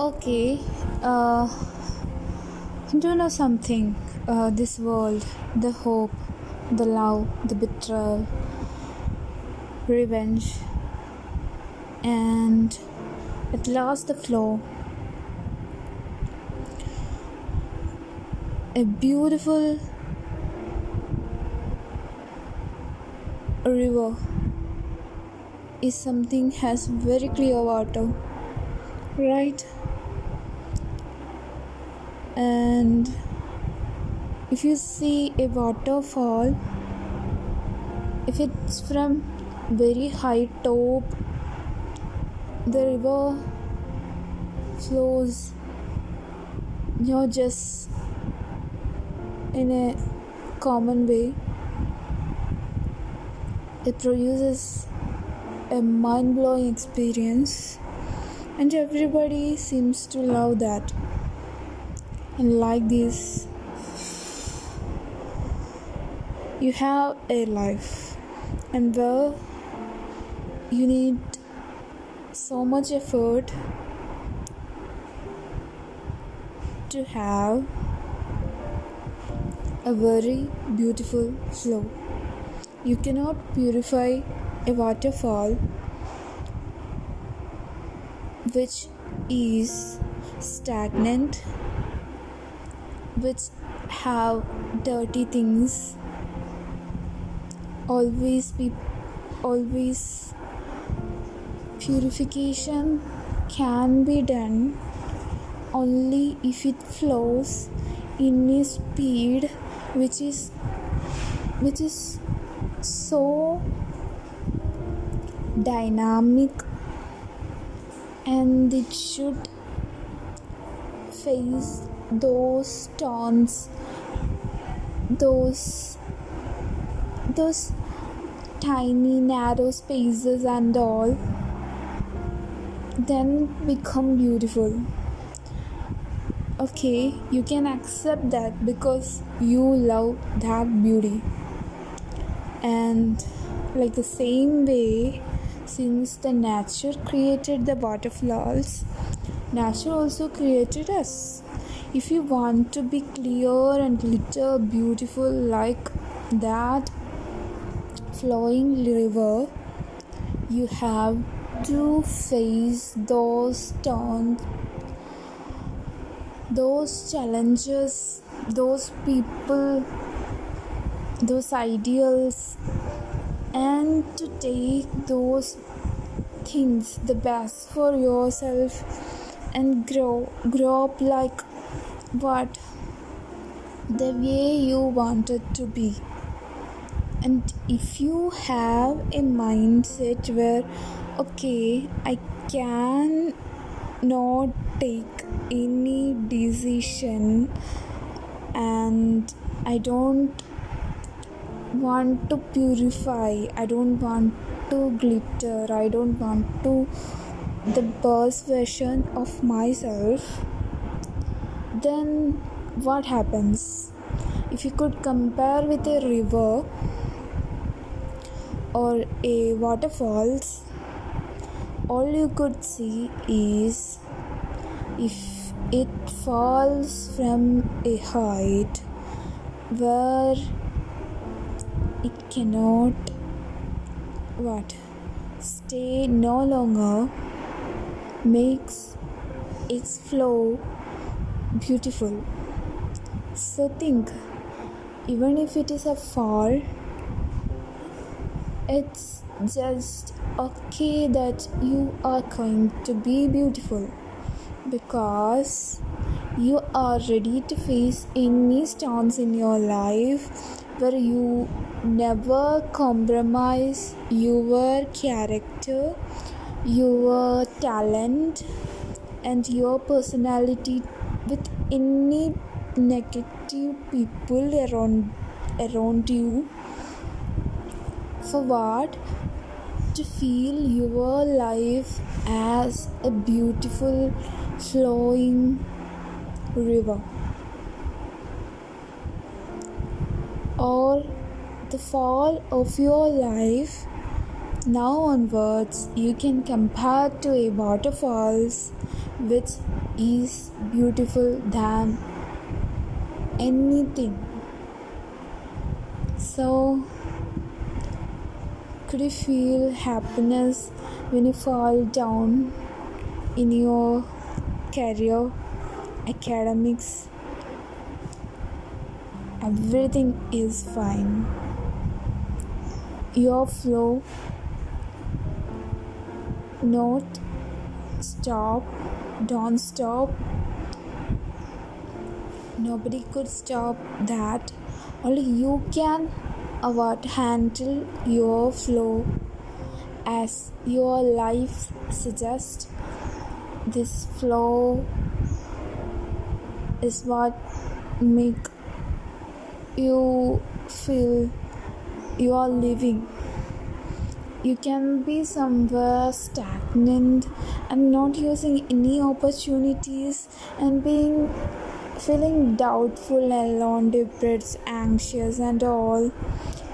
Okay, uh, do you know something? Uh, this world, the hope, the love, the betrayal, revenge, and at last the flow. A beautiful river is something has very clear water, right? And if you see a waterfall if it's from very high top the river flows you know just in a common way. It produces a mind-blowing experience and everybody seems to love that and like this. You have a life. And well you need so much effort to have a very beautiful flow. You cannot purify a waterfall which is stagnant which have dirty things. Always be always purification can be done only if it flows in a speed which is which is so dynamic and it should face those stones those those tiny narrow spaces and all then become beautiful. Okay you can accept that because you love that beauty. And like the same way since the nature created the butterflies nature also created us if you want to be clear and glitter beautiful like that flowing river you have to face those turns those challenges those people those ideals and to take those things the best for yourself and grow grow up like what the way you want it to be. And if you have a mindset where okay i can not take any decision and i don't want to purify i don't want to glitter i don't want to the best version of myself then what happens? If you could compare with a river or a waterfalls all you could see is if it falls from a height where it cannot what? Stay no longer makes its flow beautiful. So think, even if it is a fall, it's just okay that you are going to be beautiful because you are ready to face any storms in your life where you never compromise your character, your talent, and your personality with any negative people around around you for what? To feel your life as a beautiful flowing river. Or the fall of your life. Now onwards you can compare to a waterfalls which is beautiful than anything. So could you feel happiness when you fall down in your career academics? Everything is fine. Your flow not stop don't stop. Nobody could stop that. Only you can about handle your flow. As your life suggests this flow is what make you feel you are living. You can be somewhere stagnant and not using any opportunities and being feeling doubtful alone depressed anxious and all.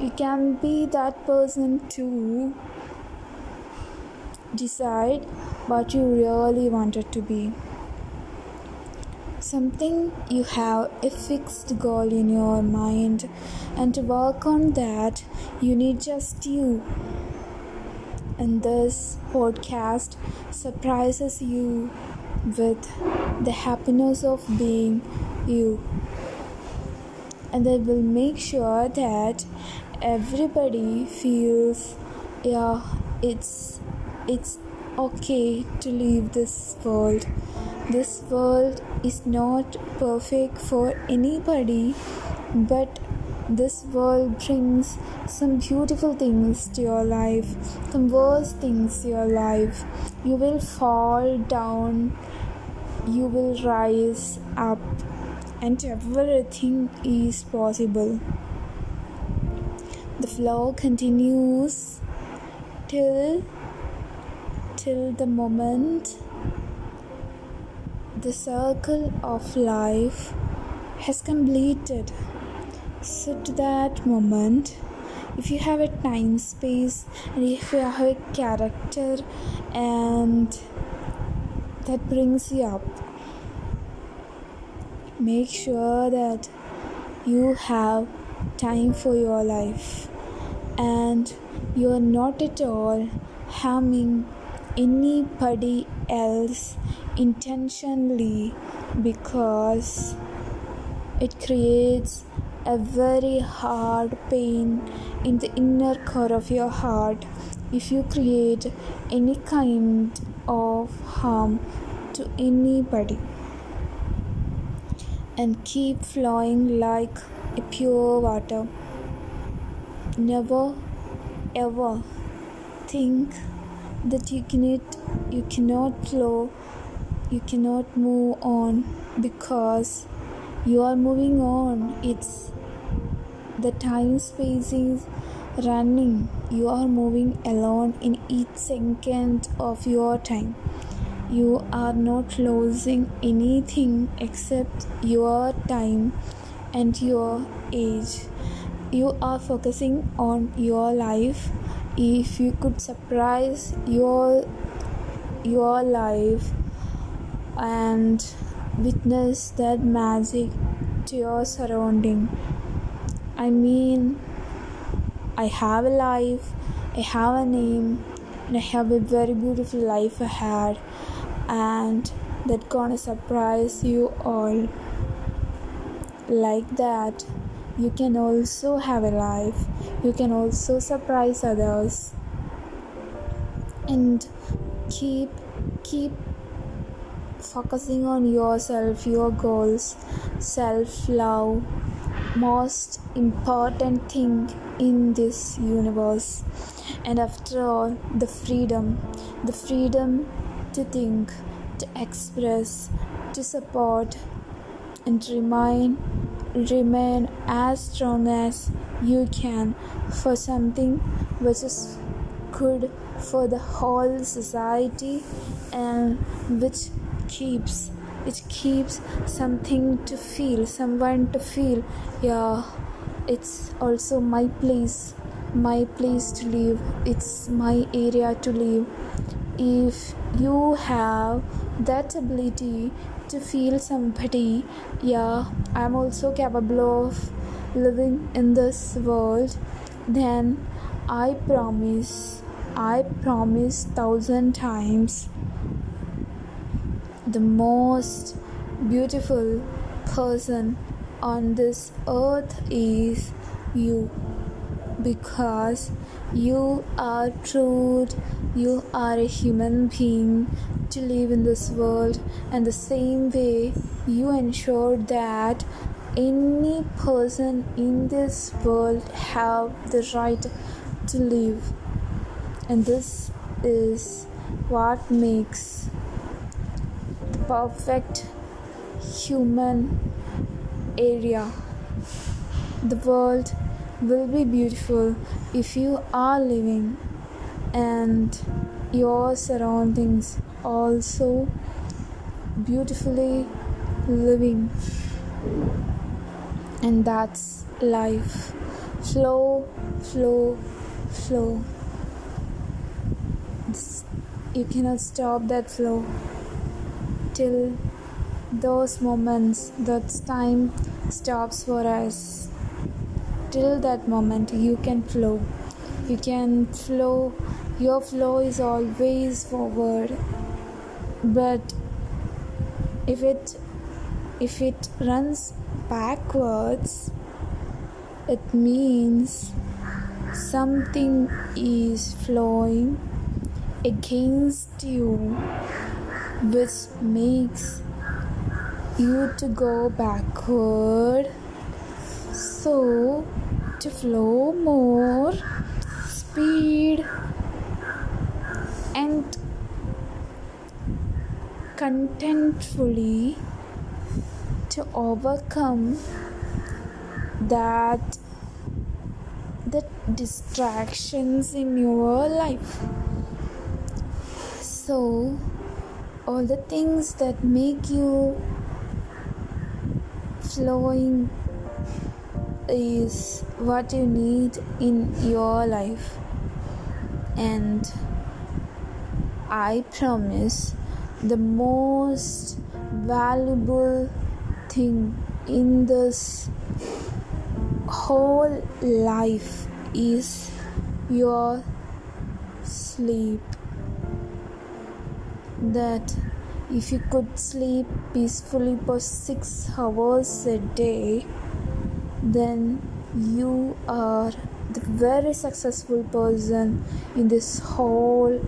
You can be that person too decide what you really wanted to be. Something you have a fixed goal in your mind and to work on that. You need just you and this podcast surprises you with the happiness of being you. And I will make sure that everybody feels yeah it's it's okay to leave this world. This world is not perfect for anybody, but this world brings some beautiful things to your life, some worse things to your life. You will fall down, you will rise up, and everything is possible. The flow continues till till the moment the circle of life has completed. So, to that moment, if you have a time space and if you have a character and that brings you up, make sure that you have time for your life. And you are not at all harming anybody else intentionally because it creates a very hard pain in the inner core of your heart. If you create any kind of harm to anybody and keep flowing like a pure water never ever think that you cannot you cannot flow you cannot move on because you are moving on. It's the time space is running. You are moving alone in each second of your time. You are not losing anything except your time and your age. You are focusing on your life. If you could surprise your your life and witness that magic to your surrounding. I mean, I have a life, I have a name, and I have a very beautiful life ahead, and that gonna surprise you all. Like that, you can also have a life, you can also surprise others, and keep keep focusing on yourself, your goals, self love, most important thing in this universe. And after all, the freedom the freedom to think, to express, to support, and remain remain as strong as you can for something which is good for the whole society and which keeps it keeps something to feel someone to feel. Yeah it's also my place my place to live. It's my area to live. If you have that ability to feel somebody yeah i'm also capable of living in this world. Then i promise i promise thousand times the most beautiful person on this earth is you. Because you are truth you are a human being to live in this world. And the same way you ensure that any person in this world have the right to live. And this is what makes perfect human area. The world will be beautiful if you are living and your surroundings also beautifully living. And that's life. Flow flow flow. You cannot stop that flow till those moments that time stops for us. Till that moment you can flow. You can flow. Your flow is always forward. But if it if it runs backwards it means something is flowing against you which makes you to go backward. So to flow more speed and contentfully to overcome that the distractions in your life. So all the things that make you flowing is what you need in your life. And i promise the most valuable thing in this whole life is your sleep that if you could sleep peacefully for 6 hours a day then you are the very successful person in this whole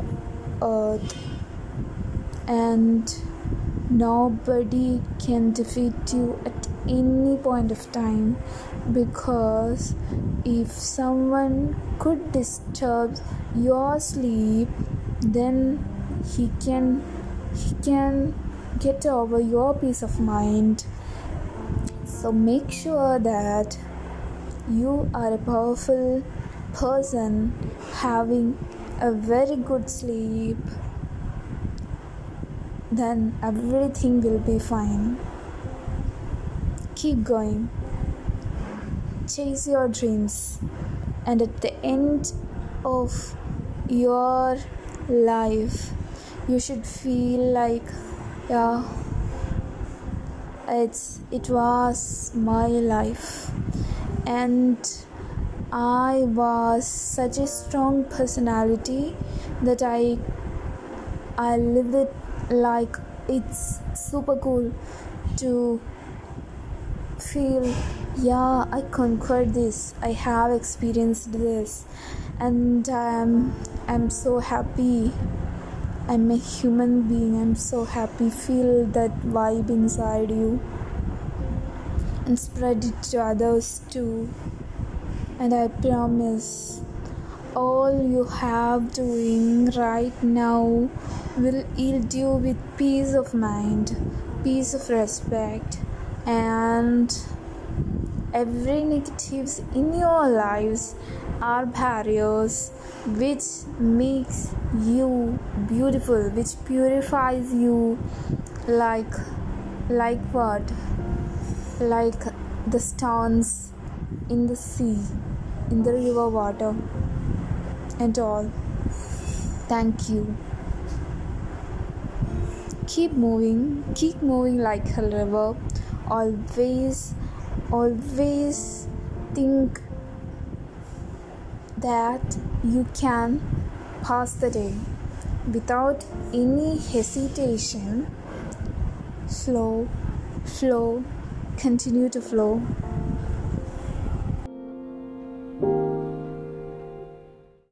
earth. And nobody can defeat you at any point of time because if someone could disturb your sleep then he can he can get over your peace of mind. So make sure that you are a powerful person having a very good sleep, then everything will be fine. Keep going, chase your dreams, and at the end of your life, you should feel like, yeah it's it was my life. And i was such a strong personality that i i lived it like it's super cool to feel yeah i conquered this. I have experienced this. And um, i'm so happy I'm a human being. I'm so happy. Feel that vibe inside you and spread it to others too. And I promise all you have doing right now will yield you with peace of mind, peace of respect, and every negatives in your lives are barriers which makes you beautiful which purifies you like like what? Like the stones in the sea in the river water and all. Thank you. Keep moving keep moving like a river. Always always think that you can pass the day without any hesitation. Flow flow continue to flow